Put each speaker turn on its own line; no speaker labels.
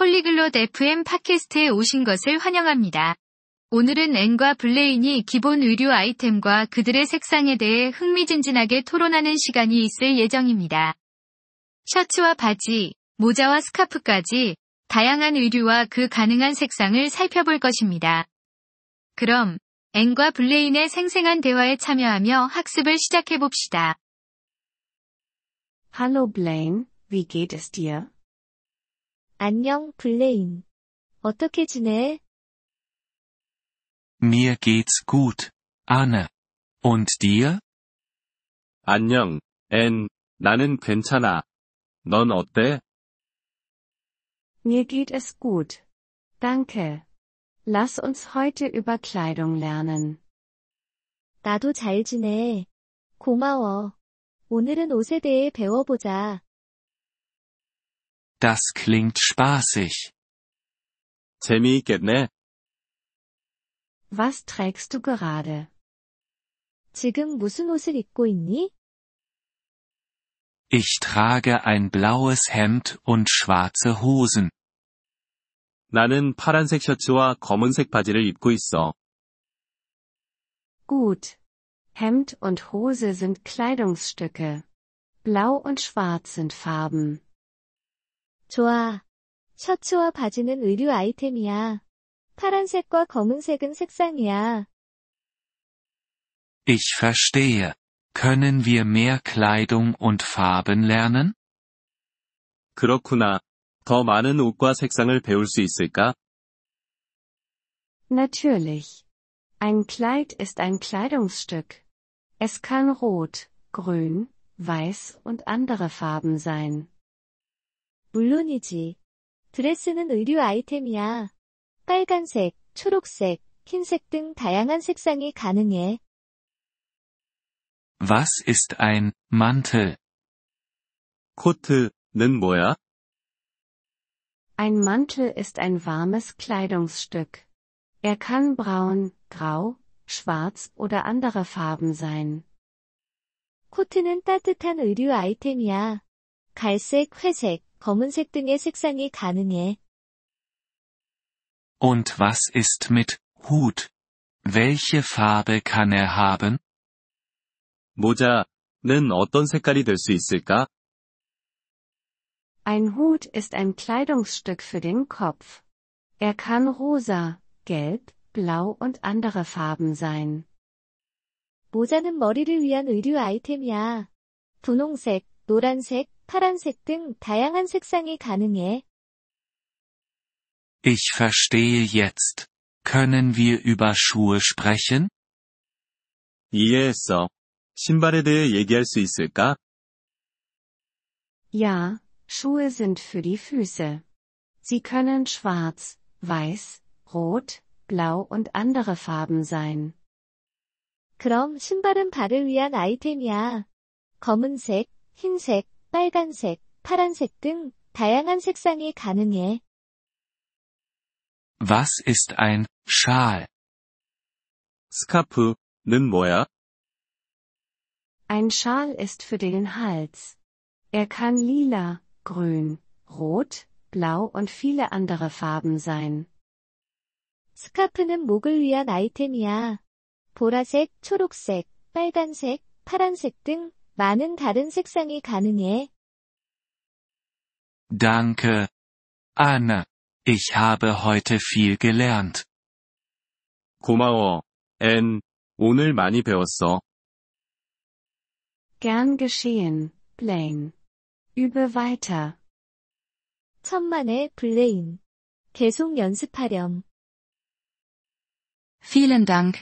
폴리글롯 FM 팟캐스트에 오신 것을 환영합니다. 오늘은 앤과 블레인이 기본 의류 아이템과 그들의 색상에 대해 흥미진진하게 토론하는 시간이 있을 예정입니다. 셔츠와 바지, 모자와 스카프까지 다양한 의류와 그 가능한 색상을 살펴볼 것입니다. 그럼 앤과 블레인의 생생한 대화에 참여하며 학습을 시작해 봅시다.
Hallo Blaine, wie geht es dir?
안녕, 블레인. 어떻게 지내?
Mir geht's gut, Anne. Und dir?
안녕, 앤. 나는 괜찮아. 넌 어때?
Mir geht es gut. Danke. Lass uns heute über Kleidung lernen.
나도 잘 지내. 고마워. 오늘은 옷에 대해 배워보자.
Das klingt spaßig.
재미있겠네.
Was trägst du gerade?
지금 무슨 옷을 입고 있니?
Ich trage ein blaues Hemd und schwarze Hosen.
나는 파란색 셔츠와 검은색 바지를 입고 있어.
Gut. Hemd und Hose sind Kleidungsstücke. Blau und Schwarz sind Farben.
좋아. 셔츠와 바지는 의류 아이템이야. 파란색과 검은색은 색상이야.
Ich verstehe. Können wir mehr Kleidung und Farben lernen?
그렇구나. 더 많은 옷과 색상을 배울 수 있을까?
Natürlich. Ein Kleid ist ein Kleidungsstück. Es kann rot, grün, weiß und andere Farben sein.
물론이지. 드레스는 의류 아이템이야. 빨간색, 초록색, 흰색 등 다양한 색상이 가능해.
Was ist ein Mantel?
코트는 뭐야?
Ein Mantel ist ein warmes Kleidungsstück. Er kann braun, grau, schwarz oder andere Farben sein.
코트는 따뜻한 의류 아이템이야. 갈색, 회색, 검은색 등의 색상이 가능해.
Und was ist mit Hut? Welche Farbe kann er haben?
모자는 어떤 색깔이 될 수 있을까?
Ein Hut ist ein Kleidungsstück für den Kopf. Er kann rosa, gelb, blau und andere Farben sein.
모자는 머리를 위한 의류 아이템이야. 분홍색, 노란색, 파란색 등 다양한 색상이 가능해.
Ich verstehe jetzt. Können wir über Schuhe sprechen?
이해했어. 신발에 대해 얘기할 수 있을까?
Ja, Schuhe sind für die Füße. Sie können schwarz, weiß, rot, blau und andere Farben sein.
그럼 신발은 발을 위한 아이템이야. 검은색, 흰색, 빨간색, 파란색 등 다양한 색상이 가능해.
Was ist ein Schal?
스카프는 뭐야?
Ein Schal ist für den Hals. Er kann lila, grün, rot, blau und viele andere Farben sein.
스카프는 목을 위한 아이템이야. 보라색, 초록색, 빨간색, 파란색 등 많은 다른 색상이 가능해.
Danke. Anne. Ich habe heute viel gelernt.
고마워, 앤. 오늘 많이 배웠어.
Gern geschehen, Blaine. Übe weiter.
천만의 블레인. 계속 연습하렴.
Vielen Dank,